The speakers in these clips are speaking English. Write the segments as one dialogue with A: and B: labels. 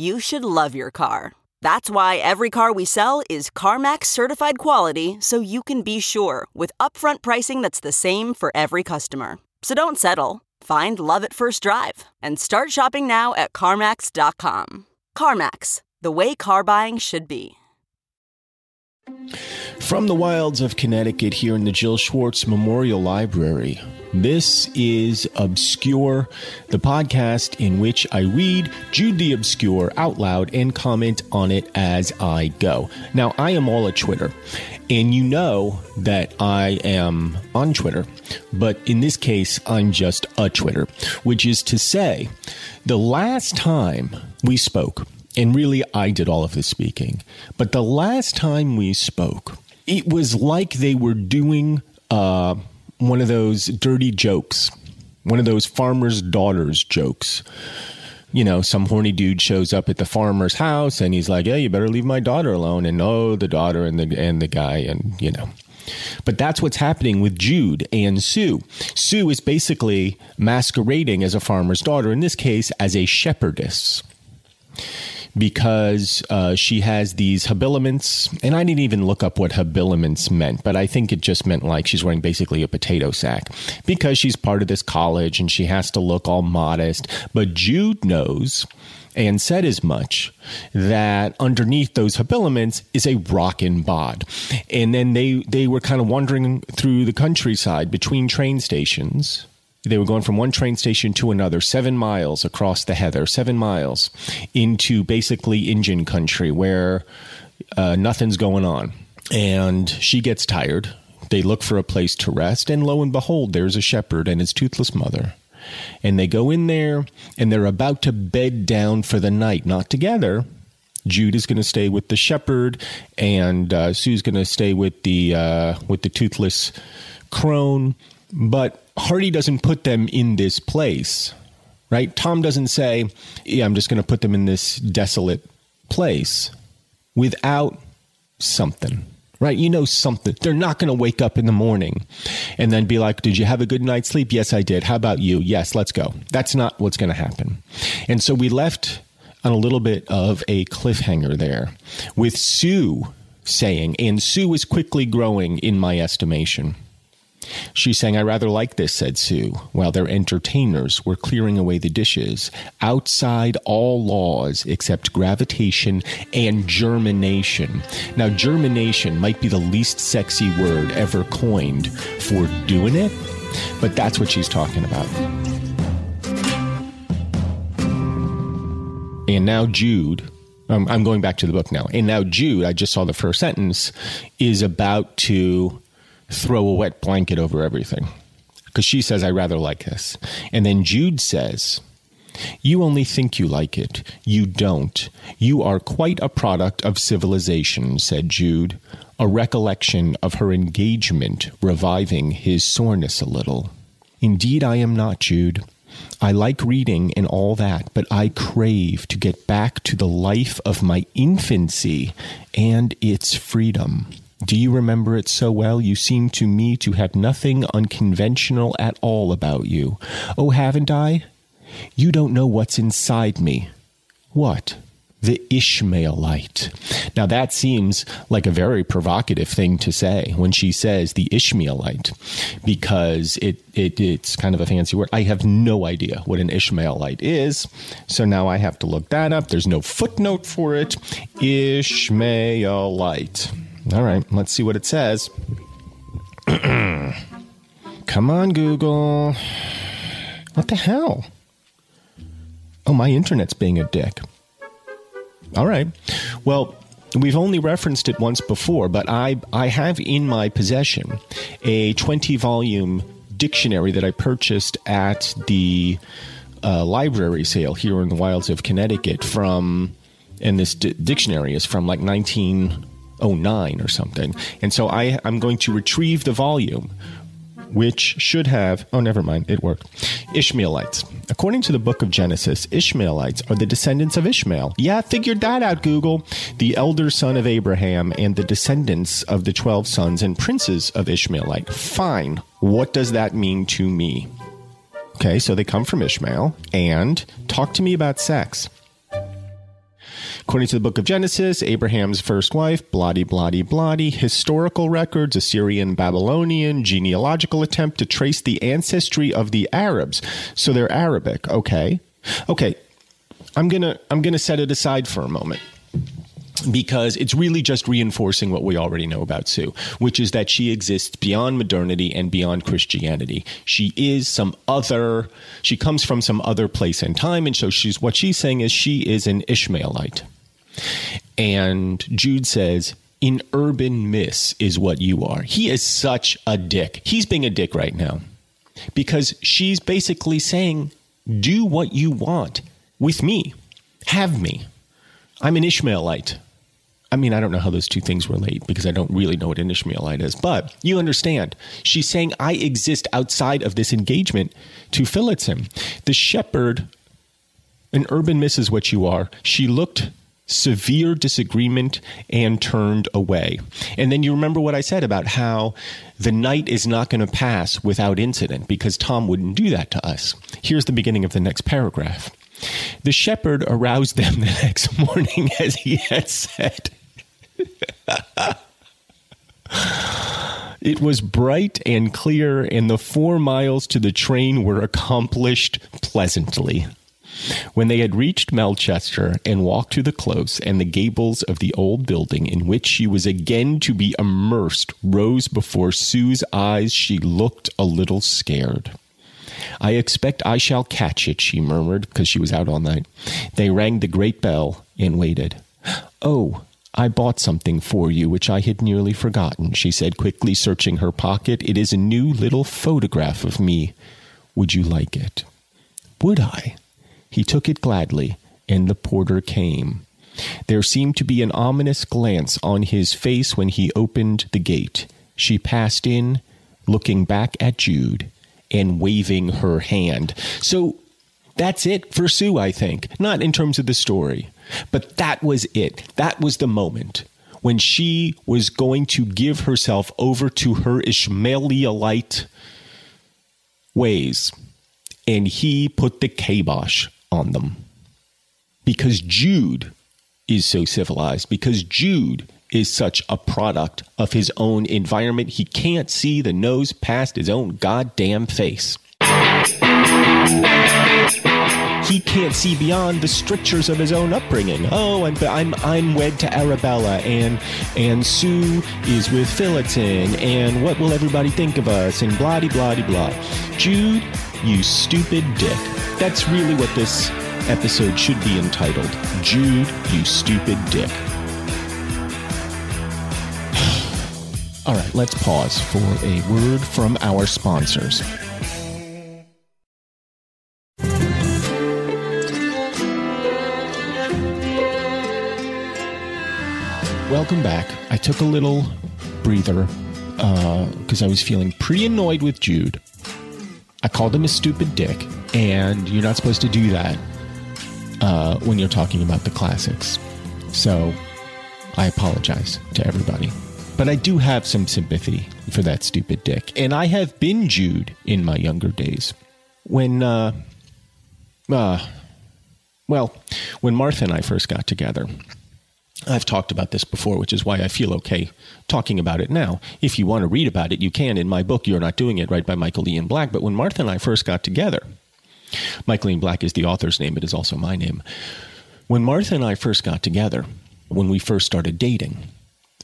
A: you should love your car. That's why every car we sell is CarMax certified quality so you can be sure with upfront pricing that's the same for every customer. So don't settle. Find love at first drive and start shopping now at CarMax.com. CarMax, the way car buying should be.
B: From the wilds of Connecticut, here in the Jill Schwartz Memorial Library, this is Obscure, the podcast in which I read Jude the Obscure out loud and comment on it as I go. Now, I am all at Twitter, and you know that I am on Twitter, but in this case, I'm just a Twitter, which is to say, the last time we spoke, and really I did all of the speaking, but the last time we spoke, it was like they were doing uh, one of those dirty jokes, one of those farmer's daughters jokes. You know, some horny dude shows up at the farmer's house and he's like, "Yeah, you better leave my daughter alone." And oh, the daughter and the and the guy and you know. But that's what's happening with Jude and Sue. Sue is basically masquerading as a farmer's daughter, in this case, as a shepherdess because uh, she has these habiliments. And I didn't even look up what habiliments meant, but I think it just meant like she's wearing basically a potato sack because she's part of this college and she has to look all modest. But Jude knows and said as much that underneath those habiliments is a rockin' bod. And then they, they were kind of wandering through the countryside between train stations they were going from one train station to another, seven miles across the heather, seven miles into basically Indian country where uh, nothing's going on. And she gets tired. They look for a place to rest, and lo and behold, there's a shepherd and his toothless mother. And they go in there and they're about to bed down for the night, not together. Jude is going to stay with the shepherd, and uh, Sue's going to stay with the uh, with the toothless crone. But Hardy doesn't put them in this place, right? Tom doesn't say, yeah, I'm just going to put them in this desolate place without something, right? You know something. They're not going to wake up in the morning and then be like, Did you have a good night's sleep? Yes, I did. How about you? Yes, let's go. That's not what's going to happen. And so we left on a little bit of a cliffhanger there with Sue saying, and Sue is quickly growing in my estimation. She sang, I rather like this, said Sue, while their entertainers were clearing away the dishes, outside all laws except gravitation and germination. Now, germination might be the least sexy word ever coined for doing it, but that's what she's talking about. And now Jude, I'm going back to the book now. And now Jude, I just saw the first sentence, is about to throw a wet blanket over everything. Because she says, I rather like this. And then Jude says, You only think you like it. You don't. You are quite a product of civilization, said Jude, a recollection of her engagement reviving his soreness a little. Indeed, I am not, Jude. I like reading and all that, but I crave to get back to the life of my infancy and its freedom. Do you remember it so well? You seem to me to have nothing unconventional at all about you. Oh, haven't I? You don't know what's inside me. What? the Ishmaelite. Now, that seems like a very provocative thing to say when she says the Ishmaelite, because it, it it's kind of a fancy word. I have no idea what an Ishmaelite is, so now I have to look that up. There's no footnote for it. Ishmaelite. All right, let's see what it says. Come on, Google. What the hell? Oh, my internet's being a dick. All right. Well, we've only referenced it once before, but I, I have in my possession a 20 volume dictionary that I purchased at the uh, library sale here in the wilds of Connecticut from, and this d- dictionary is from like 1909 or something. And so I, I'm going to retrieve the volume which should have, oh, never mind, it worked. Ishmaelites. According to the book of Genesis, Ishmaelites are the descendants of Ishmael. Yeah, figured that out, Google. The elder son of Abraham and the descendants of the 12 sons and princes of Ishmaelite. Fine. What does that mean to me? Okay, so they come from Ishmael and talk to me about sex. According to the book of Genesis, Abraham's first wife, bloody, bloody, bloody, historical records, Assyrian, Babylonian, genealogical attempt to trace the ancestry of the Arabs. So they're Arabic, okay? Okay, I'm gonna I'm gonna set it aside for a moment because it's really just reinforcing what we already know about Sue, which is that she exists beyond modernity and beyond Christianity. She is some other, she comes from some other place and time. And so she's, what she's saying is she is an Ishmaelite. And Jude says, in urban miss is what you are. He is such a dick. He's being a dick right now because she's basically saying, do what you want with me. Have me. I'm an Ishmaelite. I mean, I don't know how those two things relate because I don't really know what an Ishmaelite is, but you understand. She's saying, I exist outside of this engagement to him. The shepherd, an urban miss is what you are. She looked severe disagreement and turned away. And then you remember what I said about how the night is not going to pass without incident because Tom wouldn't do that to us. Here's the beginning of the next paragraph. The shepherd aroused them the next morning as he had said. It was bright and clear, and the four miles to the train were accomplished pleasantly. When they had reached Melchester and walked to the close, and the gables of the old building in which she was again to be immersed rose before Sue's eyes, she looked a little scared. I expect I shall catch it, she murmured, because she was out all night. They rang the great bell and waited. Oh, I bought something for you which I had nearly forgotten, she said, quickly searching her pocket. It is a new little photograph of me. Would you like it? Would I? He took it gladly, and the porter came. There seemed to be an ominous glance on his face when he opened the gate. She passed in, looking back at Jude and waving her hand. So that's it for Sue, I think. Not in terms of the story, but that was it. That was the moment when she was going to give herself over to her Ishmaelite ways. And he put the kibosh on them. Because Jude is so civilized, because Jude is such a product of his own environment, he can't see the nose past his own goddamn face he can't see beyond the strictures of his own upbringing. Oh, I'm I'm I'm wed to Arabella, and and Sue is with Phillotson, and what will everybody think of us? And blah blah blah. Jude, you stupid dick. That's really what this episode should be entitled. Jude, you stupid dick. All right, let's pause for a word from our sponsors. Welcome back. I took a little breather because uh, I was feeling pretty annoyed with Jude. I called him a stupid dick. And you're not supposed to do that uh, when you're talking about the classics. So I apologize to everybody. But I do have some sympathy for that stupid dick. And I have been Jude in my younger days. When, uh, uh, well, when Martha and I first got together, I've talked about this before, which is why I feel okay talking about it now. If you want to read about it, you can. In my book, You're Not Doing It, right by Michael Ian Black. But when Martha and I first got together, Michael Ian Black is the author's name, it is also my name. When Martha and I first got together, when we first started dating,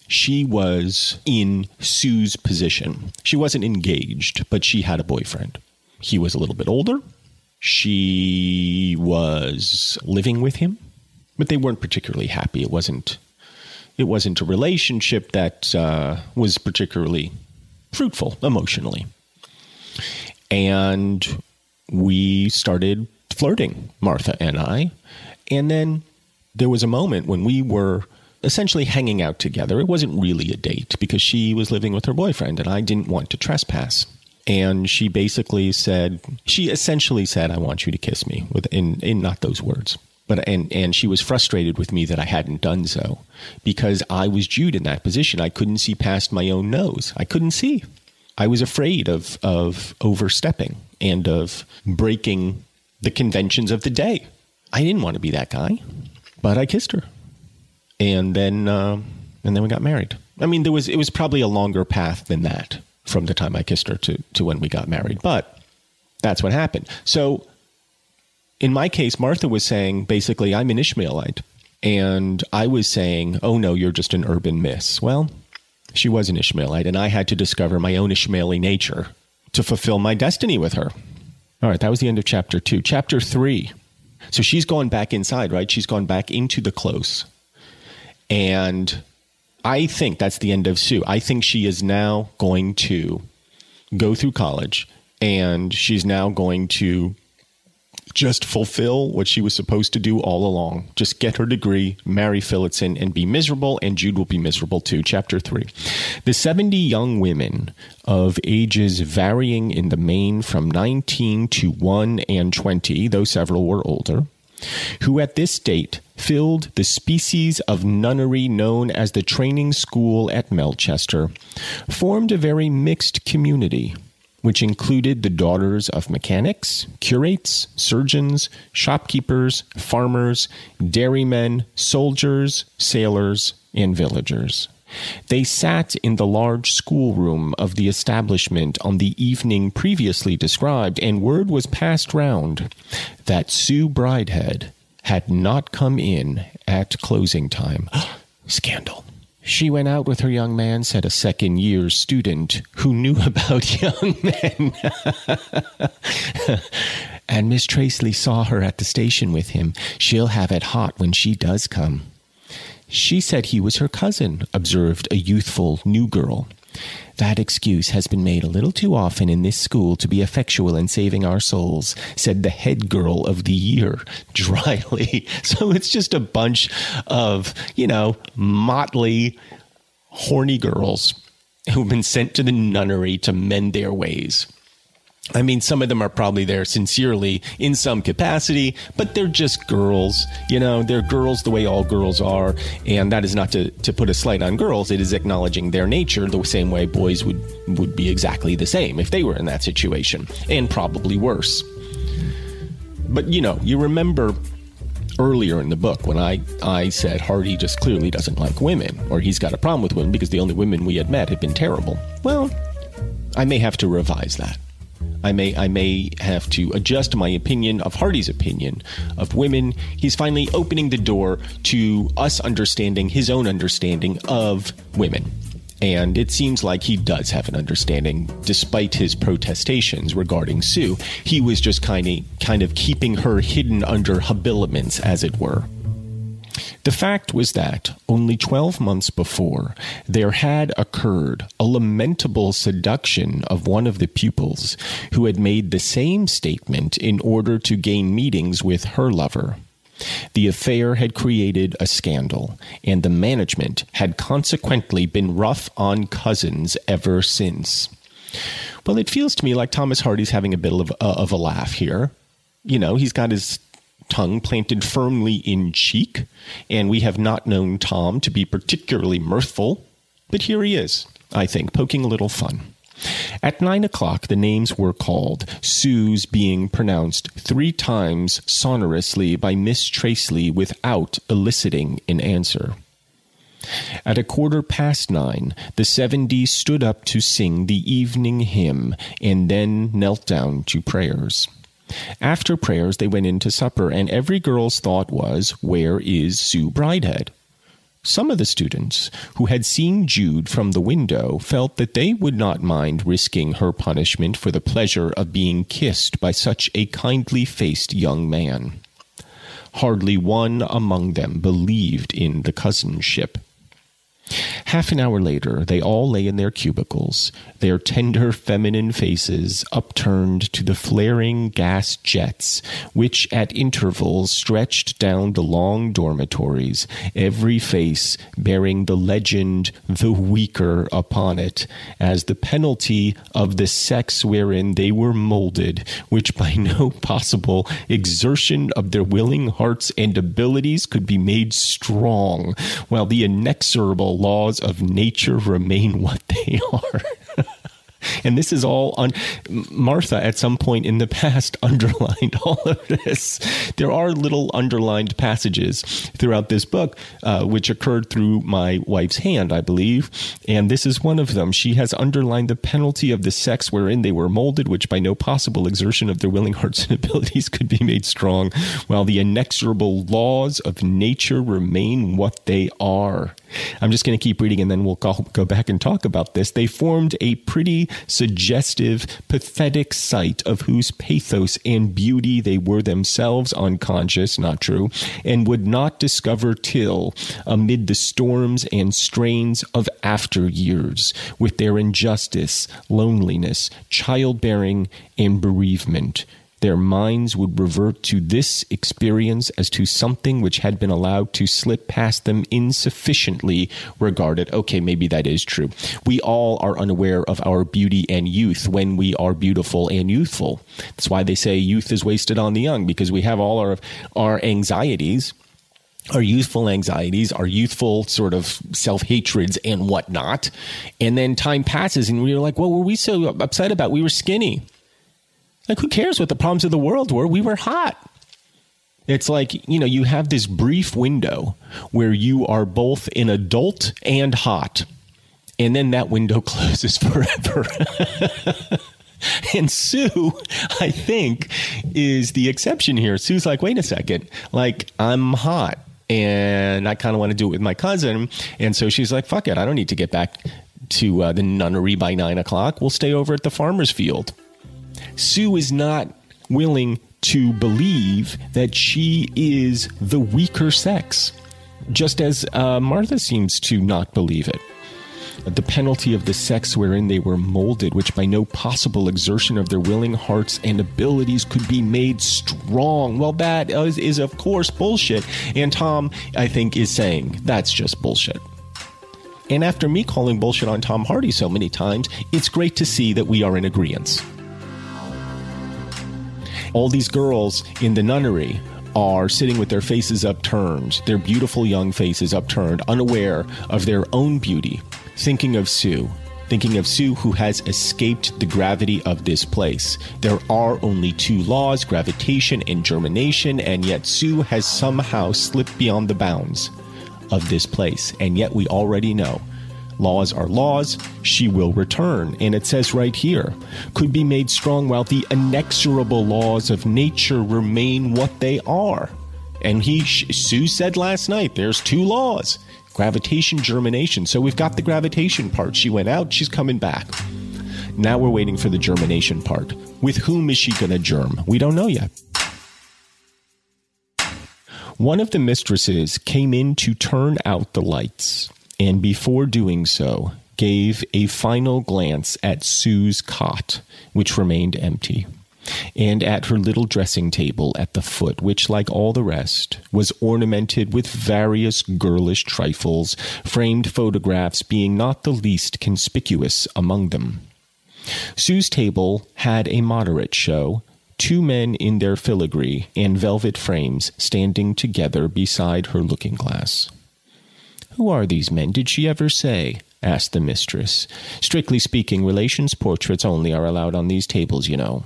B: she was in Sue's position. She wasn't engaged, but she had a boyfriend. He was a little bit older. She was living with him, but they weren't particularly happy. It wasn't. It wasn't a relationship that uh, was particularly fruitful emotionally. And we started flirting, Martha and I. And then there was a moment when we were essentially hanging out together. It wasn't really a date because she was living with her boyfriend and I didn't want to trespass. And she basically said, she essentially said, I want you to kiss me, with, in, in not those words. But and and she was frustrated with me that I hadn't done so because I was Jude in that position. I couldn't see past my own nose. I couldn't see. I was afraid of of overstepping and of breaking the conventions of the day. I didn't want to be that guy, but I kissed her, and then uh, and then we got married. I mean, there was it was probably a longer path than that from the time I kissed her to to when we got married, but that's what happened. So in my case, Martha was saying basically, I'm an Ishmaelite. And I was saying, oh no, you're just an urban miss. Well, she was an Ishmaelite, and I had to discover my own Ishmaeli nature to fulfill my destiny with her. All right, that was the end of chapter two. Chapter three. So she's gone back inside, right? She's gone back into the close. And I think that's the end of Sue. I think she is now going to go through college and she's now going to just fulfill what she was supposed to do all along. Just get her degree, marry Phillotson, and be miserable, and Jude will be miserable too. Chapter 3. The 70 young women of ages varying in the main from 19 to 1 and 20, though several were older, who at this date filled the species of nunnery known as the training school at Melchester, formed a very mixed community which included the daughters of mechanics, curates, surgeons, shopkeepers, farmers, dairymen, soldiers, sailors, and villagers. They sat in the large schoolroom of the establishment on the evening previously described, and word was passed round that Sue Bridehead had not come in at closing time. Scandal. She went out with her young man, said a second year student who knew about young men. and Miss Traceley saw her at the station with him. She'll have it hot when she does come. She said he was her cousin, observed a youthful new girl. That excuse has been made a little too often in this school to be effectual in saving our souls, said the head girl of the year dryly. So it's just a bunch of, you know, motley, horny girls who've been sent to the nunnery to mend their ways. I mean, some of them are probably there sincerely in some capacity, but they're just girls. You know, they're girls the way all girls are. And that is not to, to put a slight on girls. It is acknowledging their nature the same way boys would, would be exactly the same if they were in that situation, and probably worse. But, you know, you remember earlier in the book when I, I said Hardy just clearly doesn't like women, or he's got a problem with women because the only women we had met had been terrible. Well, I may have to revise that. I may I may have to adjust my opinion of Hardy's opinion of women. He's finally opening the door to us understanding his own understanding of women. And it seems like he does have an understanding, despite his protestations regarding Sue. He was just kind of kind of keeping her hidden under habiliments, as it were. The fact was that, only 12 months before, there had occurred a lamentable seduction of one of the pupils who had made the same statement in order to gain meetings with her lover. The affair had created a scandal, and the management had consequently been rough on cousins ever since. Well, it feels to me like Thomas Hardy's having a bit of, uh, of a laugh here You know, he's got his tongue planted firmly in cheek, and we have not known Tom to be particularly mirthful. But here he is, I think, poking a little fun. At nine o'clock, the names were called, Sue's being pronounced three times sonorously by Miss Traceley without eliciting an answer. At a quarter past nine, the seventy stood up to sing the evening hymn and then knelt down to prayers. After prayers, they went in to supper, and every girl's thought was, Where is Sue Bridehead? Some of the students who had seen Jude from the window felt that they would not mind risking her punishment for the pleasure of being kissed by such a kindly faced young man. Hardly one among them believed in the cousinship. Half an hour later, they all lay in their cubicles, their tender feminine faces upturned to the flaring gas jets, which at intervals stretched down the long dormitories, every face bearing the legend, the weaker, upon it, as the penalty of the sex wherein they were molded, which by no possible exertion of their willing hearts and abilities could be made strong, while the inexorable laws of nature remain what they are. and this is all on Martha at some point in the past underlined all of this. There are little underlined passages throughout this book, uh, which occurred through my wife's hand, I believe, and this is one of them. She has underlined the penalty of the sex wherein they were molded, which by no possible exertion of their willing hearts and abilities could be made strong, while the inexorable laws of nature remain what they are. I'm just going to keep reading and then we'll go, go back and talk about this. They formed a pretty suggestive, pathetic sight of whose pathos and beauty they were themselves unconscious, not true, and would not discover till amid the storms and strains of after years, with their injustice, loneliness, childbearing, and bereavement their minds would revert to this experience as to something which had been allowed to slip past them insufficiently regarded. Okay, maybe that is true. We all are unaware of our beauty and youth when we are beautiful and youthful. That's why they say youth is wasted on the young because we have all our our anxieties our youthful anxieties, our youthful sort of self hatreds and whatnot. And then time passes and we're like, what were we so upset about? We were skinny. Like, who cares what the problems of the world were? We were hot. It's like, you know, you have this brief window where you are both an adult and hot. And then that window closes forever. and Sue, I think, is the exception here. Sue's like, wait a second, like, I'm hot and I kind of want to do it with my cousin. And so she's like, fuck it, I don't need to get back to uh, the nunnery by nine o'clock. We'll stay over at the farmer's field. Sue is not willing to believe that she is the weaker sex, just as uh, Martha seems to not believe it. The penalty of the sex wherein they were molded, which by no possible exertion of their willing hearts and abilities could be made strong. Well, that is, is of course bullshit. And Tom, I think, is saying that's just bullshit. And after me calling bullshit on Tom Hardy so many times, it's great to see that we are in agreement all these girls in the nunnery are sitting with their faces upturned, their beautiful young faces upturned, unaware of their own beauty, thinking of Sue, thinking of Sue who has escaped the gravity of this place. There are only two laws gravitation and germination, and yet Sue has somehow slipped beyond the bounds of this place. And yet we already know Laws are laws, she will return. And it says right here, could be made strong while the inexorable laws of nature remain what they are. And he, Sue said last night, there's two laws gravitation, germination. So we've got the gravitation part. She went out, she's coming back. Now we're waiting for the germination part. With whom is she going to germ? We don't know yet. One of the mistresses came in to turn out the lights and before doing so, gave a final glance at Sue's cot, which remained empty, and at her little dressing table at the foot, which, like all the rest, was ornamented with various girlish trifles, framed photographs being not the least conspicuous among them. Sue's table had a moderate show, two men in their filigree and velvet frames standing together beside her looking glass. Who are these men? Did she ever say? asked the mistress. Strictly speaking, relations' portraits only are allowed on these tables, you know.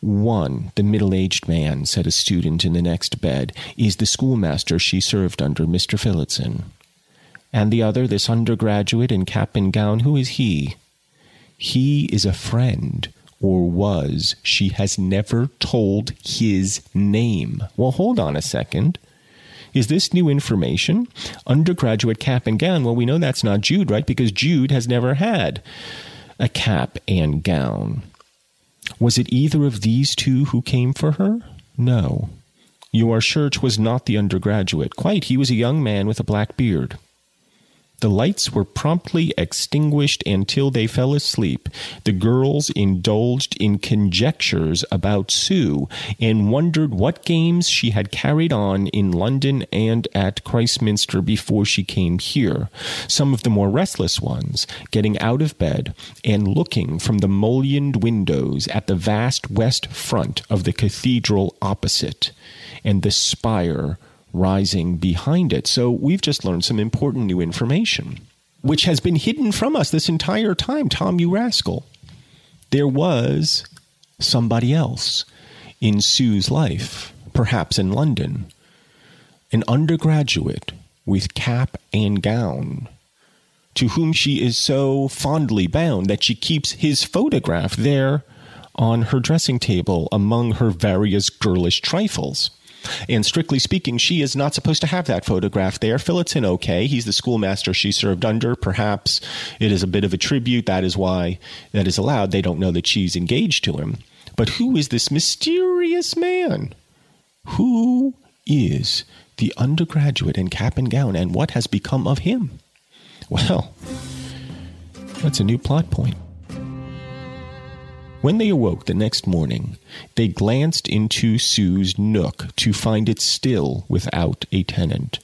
B: One, the middle aged man, said a student in the next bed, is the schoolmaster she served under, Mr. Phillotson. And the other, this undergraduate in cap and gown, who is he? He is a friend, or was. She has never told his name. Well, hold on a second. Is this new information? Undergraduate cap and gown. Well, we know that's not Jude, right? Because Jude has never had a cap and gown. Was it either of these two who came for her? No. Your church was not the undergraduate. Quite, he was a young man with a black beard. The lights were promptly extinguished until they fell asleep. The girls indulged in conjectures about Sue and wondered what games she had carried on in London and at Christminster before she came here. Some of the more restless ones getting out of bed and looking from the mullioned windows at the vast west front of the cathedral opposite and the spire rising behind it. So we've just learned some important new information, which has been hidden from us this entire time. Tom, you rascal. There was somebody else in Sue's life, perhaps in London, an undergraduate with cap and gown, to whom she is so fondly bound that she keeps his photograph there on her dressing table among her various girlish trifles. And strictly speaking, she is not supposed to have that photograph there. Phillotson, okay. He's the schoolmaster she served under. Perhaps it is a bit of a tribute. That is why that is allowed. They don't know that she's engaged to him. But who is this mysterious man? Who is the undergraduate in cap and gown, and what has become of him? Well, that's a new plot point. When they awoke the next morning, they glanced into Sue's nook to find it still without a tenant.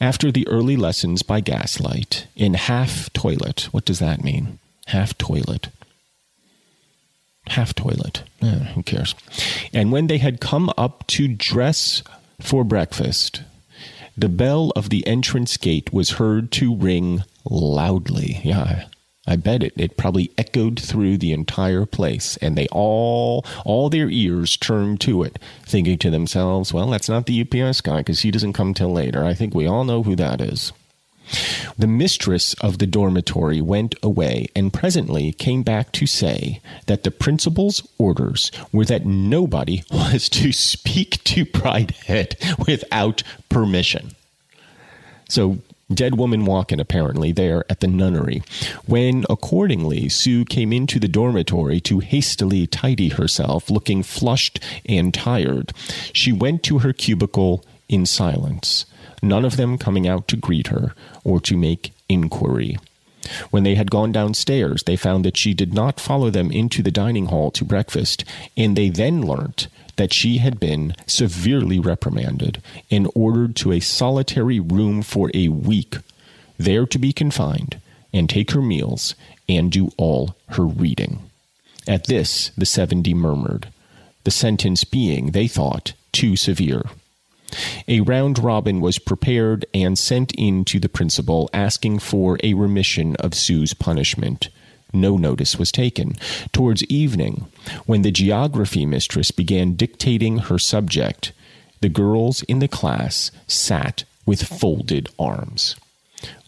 B: After the early lessons by gaslight, in half toilet, what does that mean? Half toilet. Half toilet. Eh, who cares? And when they had come up to dress for breakfast, the bell of the entrance gate was heard to ring loudly. Yeah, I bet it. It probably echoed through the entire place, and they all, all their ears turned to it, thinking to themselves, well, that's not the UPS guy because he doesn't come till later. I think we all know who that is. The mistress of the dormitory went away and presently came back to say that the principal's orders were that nobody was to speak to Bridehead without permission. So dead woman walking apparently there at the nunnery. When accordingly sue came into the dormitory to hastily tidy herself looking flushed and tired she went to her cubicle in silence none of them coming out to greet her or to make inquiry. When they had gone downstairs, they found that she did not follow them into the dining hall to breakfast, and they then learnt that she had been severely reprimanded and ordered to a solitary room for a week, there to be confined and take her meals and do all her reading. At this, the seventy murmured, the sentence being, they thought, too severe. A round robin was prepared and sent in to the principal asking for a remission of Sue's punishment. No notice was taken. Towards evening, when the geography mistress began dictating her subject, the girls in the class sat with folded arms.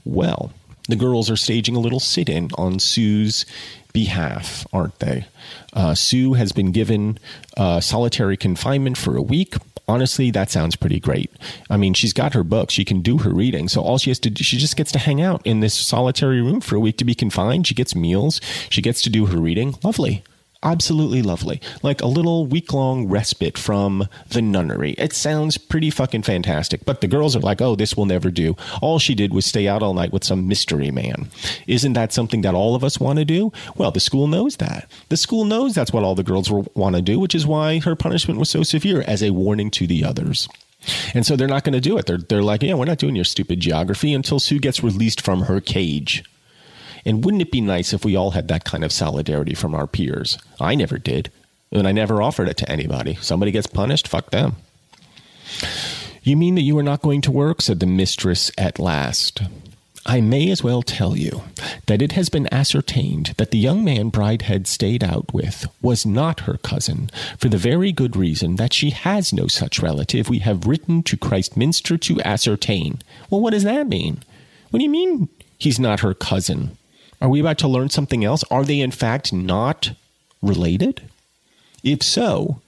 B: Well, the girls are staging a little sit in on Sue's behalf, aren't they? Uh, Sue has been given uh, solitary confinement for a week honestly, that sounds pretty great. I mean, she's got her book, she can do her reading. So all she has to do, she just gets to hang out in this solitary room for a week to be confined. She gets meals, she gets to do her reading. Lovely absolutely lovely. Like a little week long respite from the nunnery. It sounds pretty fucking fantastic. But the girls are like, oh, this will never do. All she did was stay out all night with some mystery man. Isn't that something that all of us want to do? Well, the school knows that. The school knows that's what all the girls want to do, which is why her punishment was so severe as a warning to the others. And so they're not going to do it. They're, they're like, yeah, we're not doing your stupid geography until Sue gets released from her cage. And wouldn't it be nice if we all had that kind of solidarity from our peers? I never did. And I never offered it to anybody. Somebody gets punished, fuck them. You mean that you are not going to work? said the mistress at last. I may as well tell you that it has been ascertained that the young man Bridehead stayed out with was not her cousin, for the very good reason that she has no such relative we have written to Christminster to ascertain. Well, what does that mean? What do you mean he's not her cousin? Are we about to learn something else? Are they, in fact, not related? If so,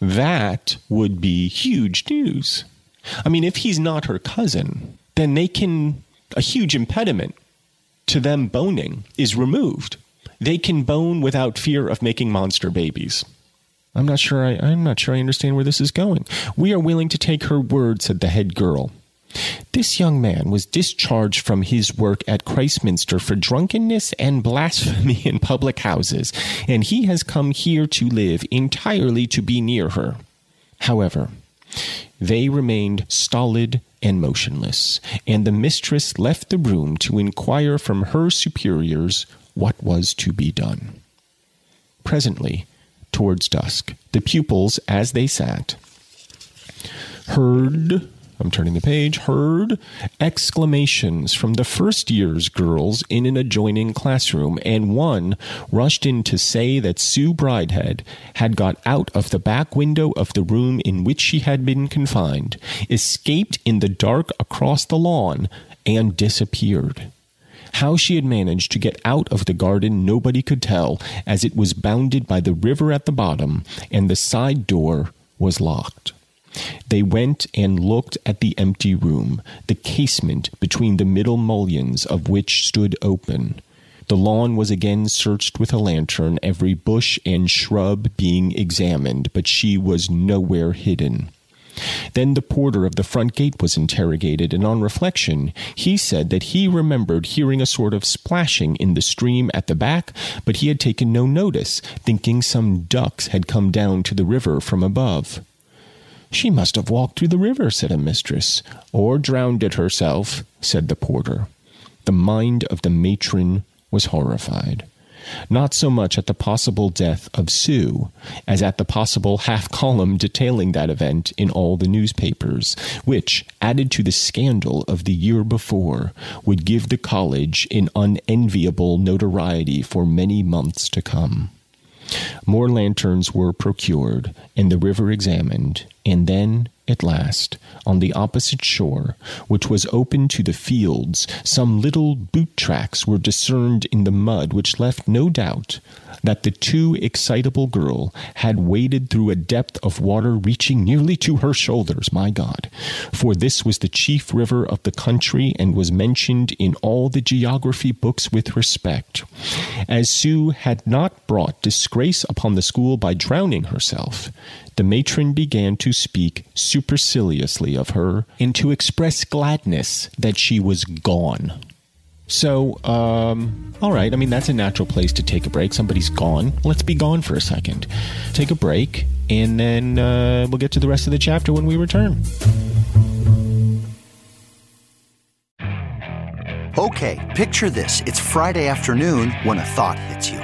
B: that would be huge news. I mean, if he's not her cousin, then they can a huge impediment to them boning is removed. They can bone without fear of making monster babies. I'm not sure I, I'm not sure I understand where this is going. We are willing to take her word, said the head girl. This young man was discharged from his work at Christminster for drunkenness and blasphemy in public houses, and he has come here to live entirely to be near her. However, they remained stolid and motionless, and the mistress left the room to inquire from her superiors what was to be done. Presently, towards dusk, the pupils, as they sat, heard I'm turning the page, heard exclamations from the first year's girls in an adjoining classroom, and one rushed in to say that Sue Bridehead had got out of the back window of the room in which she had been confined, escaped in the dark across the lawn, and disappeared. How she had managed to get out of the garden nobody could tell, as it was bounded by the river at the bottom, and the side door was locked. They went and looked at the empty room, the casement between the middle mullions of which stood open. The lawn was again searched with a lantern, every bush and shrub being examined, but she was nowhere hidden. Then the porter of the front gate was interrogated, and on reflection, he said that he remembered hearing a sort of splashing in the stream at the back, but he had taken no notice, thinking some ducks had come down to the river from above. She must have walked through the river, said a mistress. Or drowned it herself, said the porter. The mind of the matron was horrified. Not so much at the possible death of Sue as at the possible half column detailing that event in all the newspapers, which, added to the scandal of the year before, would give the college an unenviable notoriety for many months to come. More lanterns were procured, and the river examined, and then, at last, on the opposite shore, which was open to the fields, some little boot tracks were discerned in the mud, which left no doubt that the too excitable girl had waded through a depth of water reaching nearly to her shoulders, my God, for this was the chief river of the country and was mentioned in all the geography books with respect. As Sue had not brought disgrace upon the school by drowning herself, the matron began to speak superciliously of her and to express gladness that she was gone. So, um, all right. I mean, that's a natural place to take a break. Somebody's gone. Let's be gone for a second. Take a break, and then uh, we'll get to the rest of the chapter when we return.
C: Okay, picture this. It's Friday afternoon when a thought hits you.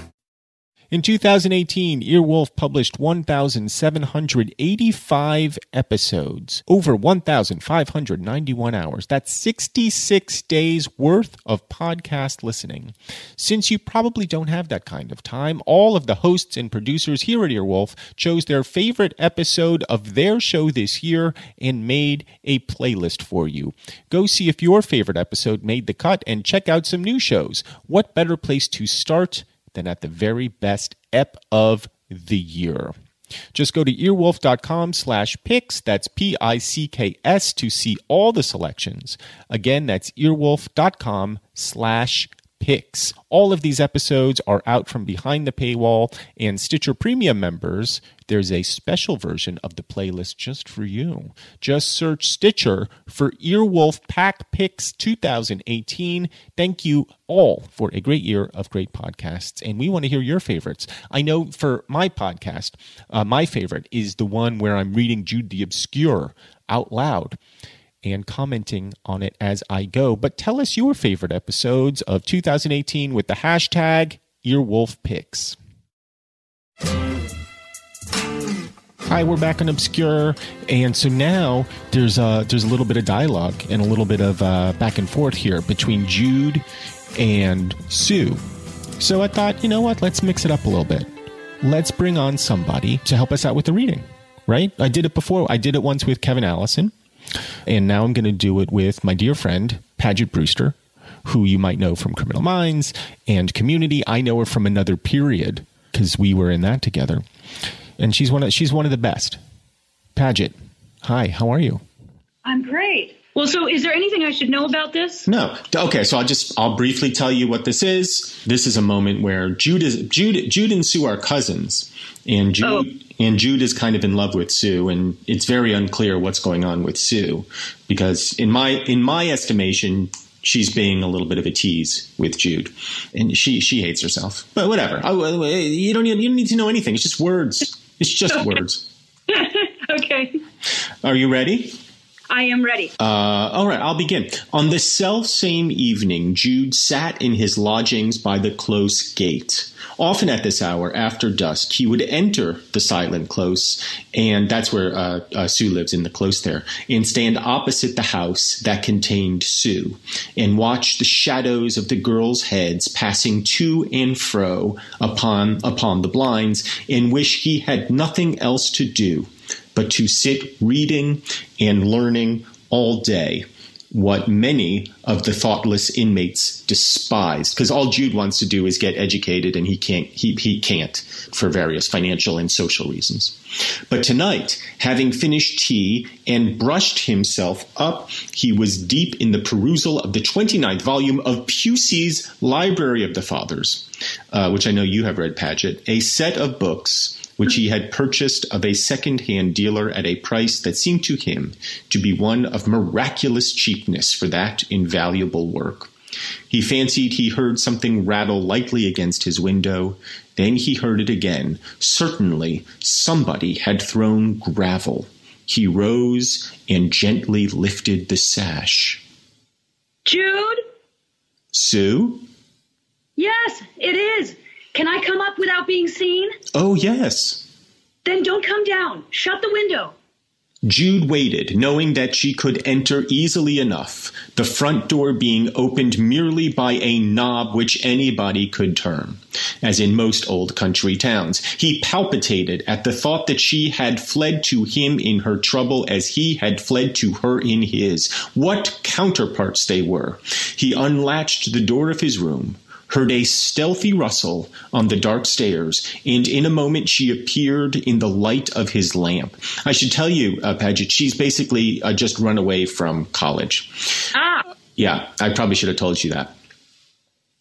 B: In 2018, Earwolf published 1,785 episodes, over 1,591 hours. That's 66 days worth of podcast listening. Since you probably don't have that kind of time, all of the hosts and producers here at Earwolf chose their favorite episode of their show this year and made a playlist for you. Go see if your favorite episode made the cut and check out some new shows. What better place to start? Than at the very best ep of the year. Just go to earwolf.com slash picks, that's P-I-C-K-S, to see all the selections. Again, that's earwolf.com slash picks. All of these episodes are out from behind the paywall, and Stitcher Premium members, there's a special version of the playlist just for you. Just search Stitcher for Earwolf Pack Picks 2018. Thank you all for a great year of great podcasts, and we want to hear your favorites. I know for my podcast, uh, my favorite is the one where I'm reading Jude the Obscure out loud and commenting on it as I go. But tell us your favorite episodes of 2018 with the hashtag EarwolfPicks. Hi, we're back on Obscure, and so now there's a, there's a little bit of dialogue and a little bit of uh, back and forth here between Jude and Sue. So I thought, you know what? Let's mix it up a little bit. Let's bring on somebody to help us out with the reading. Right? I did it before. I did it once with Kevin Allison. And now I'm going to do it with my dear friend, Paget Brewster, who you might know from Criminal Minds and Community. I know her from another period because we were in that together. And she's one of she's one of the best. Paget, hi, how are you?
D: I'm great. Well, so is there anything I should know about this?
B: No. Okay, so I'll just I'll briefly tell you what this is. This is a moment where Jude is Jude Jude and Sue are cousins, and Jude oh. and Jude is kind of in love with Sue, and it's very unclear what's going on with Sue because in my in my estimation. She's being a little bit of a tease with Jude, and she she hates herself. But whatever, I, you don't need, you don't need to know anything. It's just words. It's just
D: okay.
B: words.
D: okay.
B: Are you ready?
D: I am ready.
B: Uh, all right, I'll begin. On the self same evening, Jude sat in his lodgings by the close gate. Often at this hour, after dusk, he would enter the silent close, and that's where uh, uh, Sue lives in the close there, and stand opposite the house that contained Sue, and watch the shadows of the girls' heads passing to and fro upon upon the blinds, and wish he had nothing else to do but to sit reading and learning all day what many of the thoughtless inmates despise because all Jude wants to do is get educated and he can't he, he can't for various financial and social reasons. But tonight, having finished tea and brushed himself up, he was deep in the perusal of the 29th volume of Pusey's Library of the Fathers, uh, which I know you have read, Paget, a set of books which he had purchased of a second-hand dealer at a price that seemed to him to be one of miraculous cheapness for that invaluable work. He fancied he heard something rattle lightly against his window. Then he heard it again. Certainly somebody had thrown gravel. He rose and gently lifted the sash.
D: Jude?
B: Sue?
D: Yes, it is. Can I come up without being seen?
B: Oh, yes.
D: Then don't come down. Shut the window.
B: Jude waited, knowing that she could enter easily enough, the front door being opened merely by a knob which anybody could turn. As in most old country towns, he palpitated at the thought that she had fled to him in her trouble as he had fled to her in his. What counterparts they were! He unlatched the door of his room, heard a stealthy rustle on the dark stairs, and in a moment she appeared in the light of his lamp. I should tell you, uh, Paget, she's basically uh, just run away from college.
D: Ah.
B: Yeah, I probably should have told you that.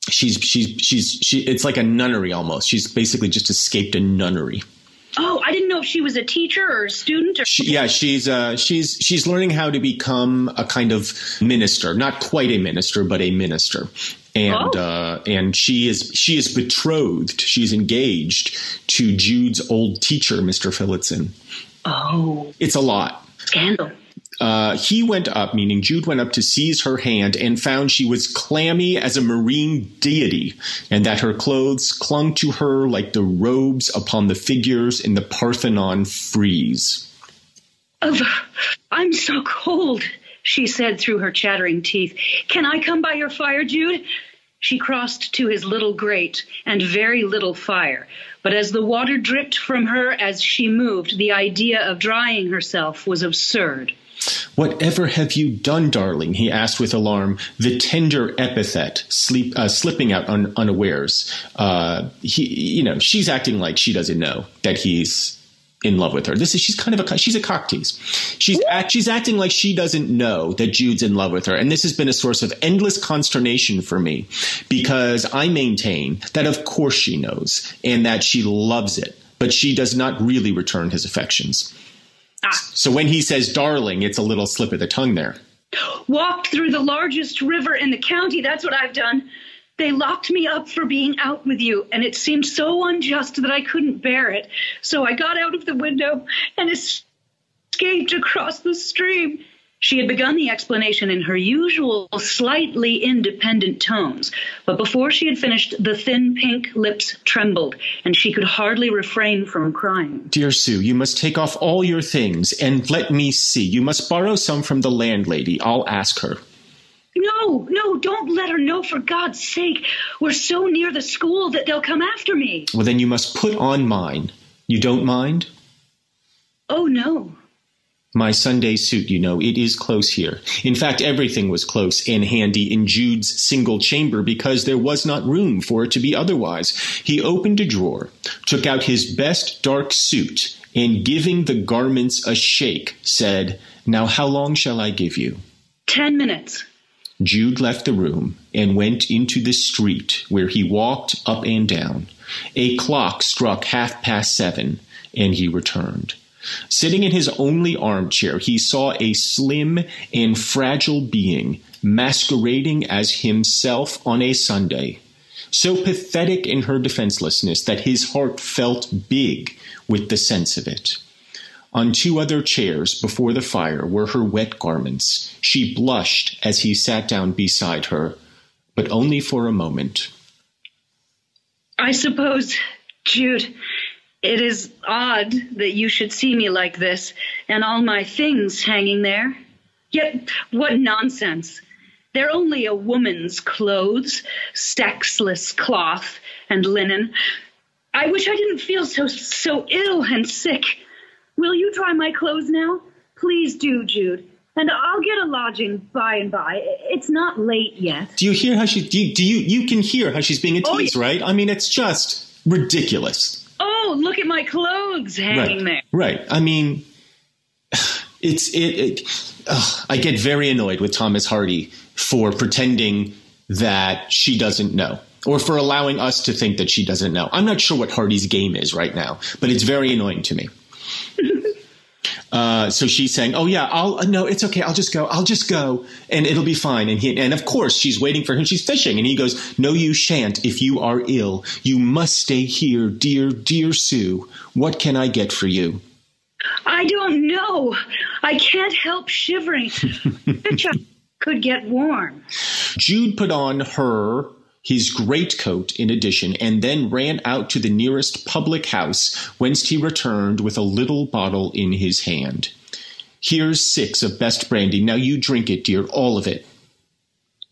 B: She's she's she's she. It's like a nunnery almost. She's basically just escaped a nunnery.
D: Oh, I didn't know if she was a teacher or a student. Or
B: she, yeah, she's uh, she's she's learning how to become a kind of minister, not quite a minister, but a minister. And oh. uh, and she is she is betrothed. She's engaged to Jude's old teacher, Mr. Phillotson.
D: Oh,
B: it's a lot.
D: Scandal.
B: uh, he went up, meaning Jude went up to seize her hand and found she was clammy as a marine deity, and that her clothes clung to her like the robes upon the figures in the Parthenon frieze.
D: Oh, I'm so cold, she said through her chattering teeth. Can I come by your fire, Jude? She crossed to his little grate and very little fire. But as the water dripped from her as she moved, the idea of drying herself was absurd.
B: Whatever have you done, darling? he asked with alarm, the tender epithet sleep, uh, slipping out un, unawares. Uh, he, you know, she's acting like she doesn't know that he's in love with her. This is she's kind of a she's a cock tease. She's act, she's acting like she doesn't know that Jude's in love with her, and this has been a source of endless consternation for me because I maintain that of course she knows and that she loves it, but she does not really return his affections. Ah. So when he says darling, it's a little slip of the tongue there.
D: Walked through the largest river in the county. That's what I've done. They locked me up for being out with you, and it seemed so unjust that I couldn't bear it. So I got out of the window and escaped across the stream. She had begun the explanation in her usual, slightly independent tones, but before she had finished, the thin pink lips trembled, and she could hardly refrain from crying.
B: Dear Sue, you must take off all your things and let me see. You must borrow some from the landlady. I'll ask her.
D: No, no, don't let her know for God's sake. We're so near the school that they'll come after me.
B: Well, then you must put on mine. You don't mind?
D: Oh, no.
B: My Sunday suit, you know, it is close here. In fact, everything was close and handy in Jude's single chamber because there was not room for it to be otherwise. He opened a drawer, took out his best dark suit, and giving the garments a shake, said, Now how long shall I give you?
D: Ten minutes.
B: Jude left the room and went into the street where he walked up and down. A clock struck half past seven, and he returned. Sitting in his only armchair, he saw a slim and fragile being masquerading as himself on a Sunday, so pathetic in her defenselessness that his heart felt big with the sense of it. On two other chairs before the fire were her wet garments. She blushed as he sat down beside her, but only for a moment.
D: I suppose, Jude, it is odd that you should see me like this, and all my things hanging there. Yet, what nonsense! They're only a woman's clothes, sexless cloth and linen. I wish I didn't feel so so ill and sick. Will you dry my clothes now? Please do, Jude. And I'll get a lodging by and by. It's not late yet.
B: Do you hear how she? Do you? Do you, you can hear how she's being a tease, oh, yeah. right? I mean, it's just ridiculous
D: oh, look at my clothes hanging
B: right.
D: there.
B: Right. I mean, it's it. it I get very annoyed with Thomas Hardy for pretending that she doesn't know or for allowing us to think that she doesn't know. I'm not sure what Hardy's game is right now, but it's very annoying to me. Uh, so she's saying, "Oh yeah, I'll uh, no, it's okay. I'll just go. I'll just go, and it'll be fine." And he, and of course, she's waiting for him. She's fishing, and he goes, "No, you shan't. If you are ill, you must stay here, dear, dear Sue. What can I get for you?"
D: I don't know. I can't help shivering. could get warm.
B: Jude put on her his greatcoat in addition, and then ran out to the nearest public house, whence he returned with a little bottle in his hand. Here's six of best brandy. Now you drink it, dear, all of it.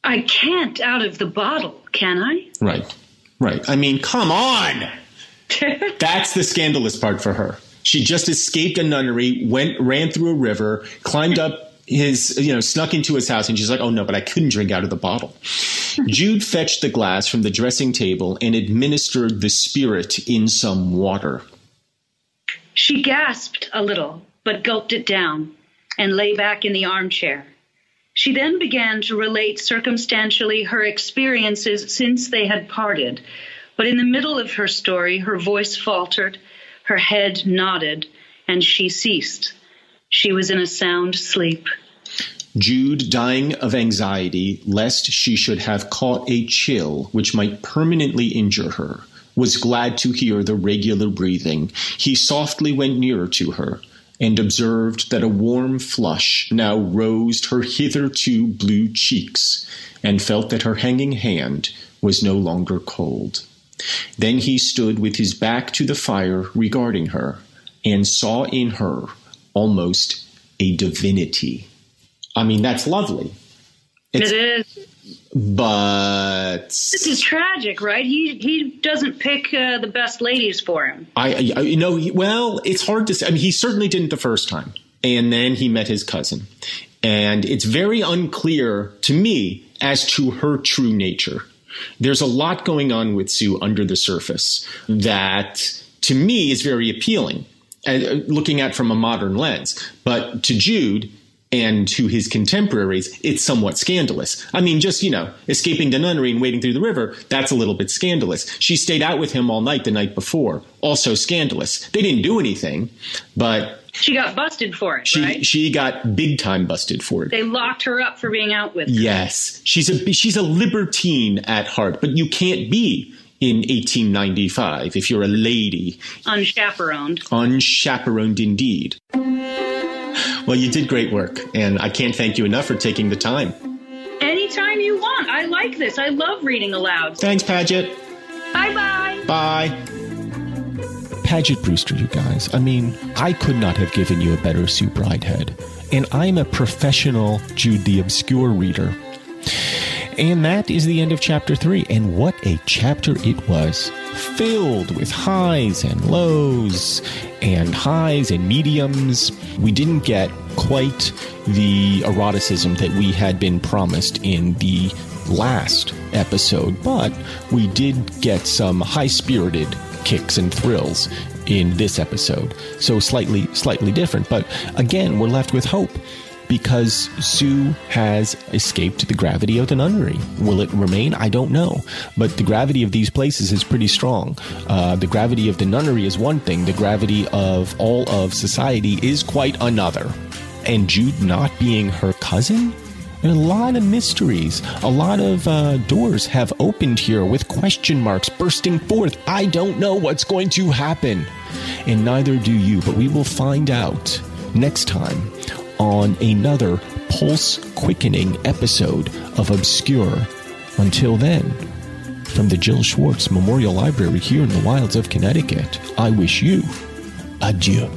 D: I can't out of the bottle, can I?
B: Right, right. I mean, come on! That's the scandalous part for her. She just escaped a nunnery, went, ran through a river, climbed up his, you know, snuck into his house and she's like, oh no, but I couldn't drink out of the bottle. Jude fetched the glass from the dressing table and administered the spirit in some water.
D: She gasped a little, but gulped it down and lay back in the armchair. She then began to relate circumstantially her experiences since they had parted. But in the middle of her story, her voice faltered, her head nodded, and she ceased. She was in a sound sleep.
B: Jude, dying of anxiety lest she should have caught a chill which might permanently injure her, was glad to hear the regular breathing. He softly went nearer to her
E: and observed that a warm flush now rosed her hitherto blue cheeks, and felt that her hanging hand was no longer cold. Then he stood with his back to the fire regarding her, and saw in her almost a divinity. I mean, that's lovely.
D: It's, it is.
E: But
D: this is tragic, right? He he doesn't pick uh, the best ladies for him.
E: I, I you know, well, it's hard to say. I mean, he certainly didn't the first time, and then he met his cousin, and it's very unclear to me as to her true nature. There's a lot going on with Sue under the surface that, to me, is very appealing. Uh, looking at from a modern lens, but to Jude, and to his contemporaries, it's somewhat scandalous. I mean, just, you know, escaping the nunnery and wading through the river, that's a little bit scandalous. She stayed out with him all night the night before, also scandalous. They didn't do anything, but.
D: She got busted for it,
E: she,
D: right?
E: She got big time busted for it.
D: They locked her up for being out with her.
E: Yes. She's a, she's a libertine at heart, but you can't be in 1895 if you're a lady.
D: Unchaperoned.
E: Unchaperoned indeed. Well, you did great work, and I can't thank you enough for taking the time.
D: Anytime you want. I like this. I love reading aloud.
E: Thanks, Paget.
D: Bye bye.
E: Bye.
B: Paget Brewster, you guys. I mean, I could not have given you a better Sue Bridehead. And I'm a professional Jude the Obscure reader. And that is the end of chapter three. And what a chapter it was! Filled with highs and lows, and highs and mediums. We didn't get quite the eroticism that we had been promised in the last episode, but we did get some high spirited kicks and thrills in this episode. So slightly, slightly different. But again, we're left with hope because Sue has escaped the gravity of the nunnery. Will it remain? I don't know. But the gravity of these places is pretty strong. Uh, the gravity of the nunnery is one thing, the gravity of all of society is quite another. And Jude not being her cousin? a lot of mysteries. A lot of uh, doors have opened here with question marks bursting forth. I don't know what's going to happen. And neither do you, but we will find out next time on another pulse quickening episode of Obscure. Until then, from the Jill Schwartz Memorial Library here in the wilds of Connecticut, I wish you adieu.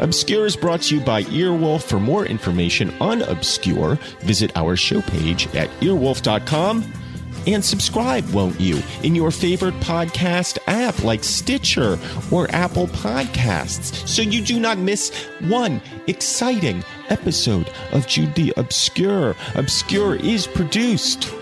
B: Obscure is brought to you by Earwolf. For more information on Obscure, visit our show page at earwolf.com and subscribe, won't you, in your favorite podcast app like Stitcher or Apple Podcasts so you do not miss one exciting episode of the Obscure. Obscure is produced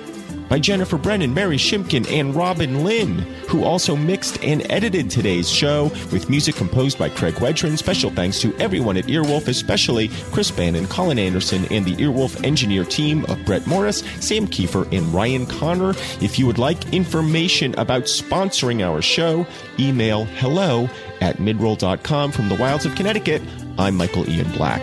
B: by Jennifer Brennan, Mary Shimkin, and Robin Lynn, who also mixed and edited today's show with music composed by Craig Wedren. Special thanks to everyone at Earwolf, especially Chris Bannon, Colin Anderson, and the Earwolf engineer team of Brett Morris, Sam Kiefer, and Ryan Connor. If you would like information about sponsoring our show, email hello at midroll.com from the wilds of Connecticut. I'm Michael Ian Black.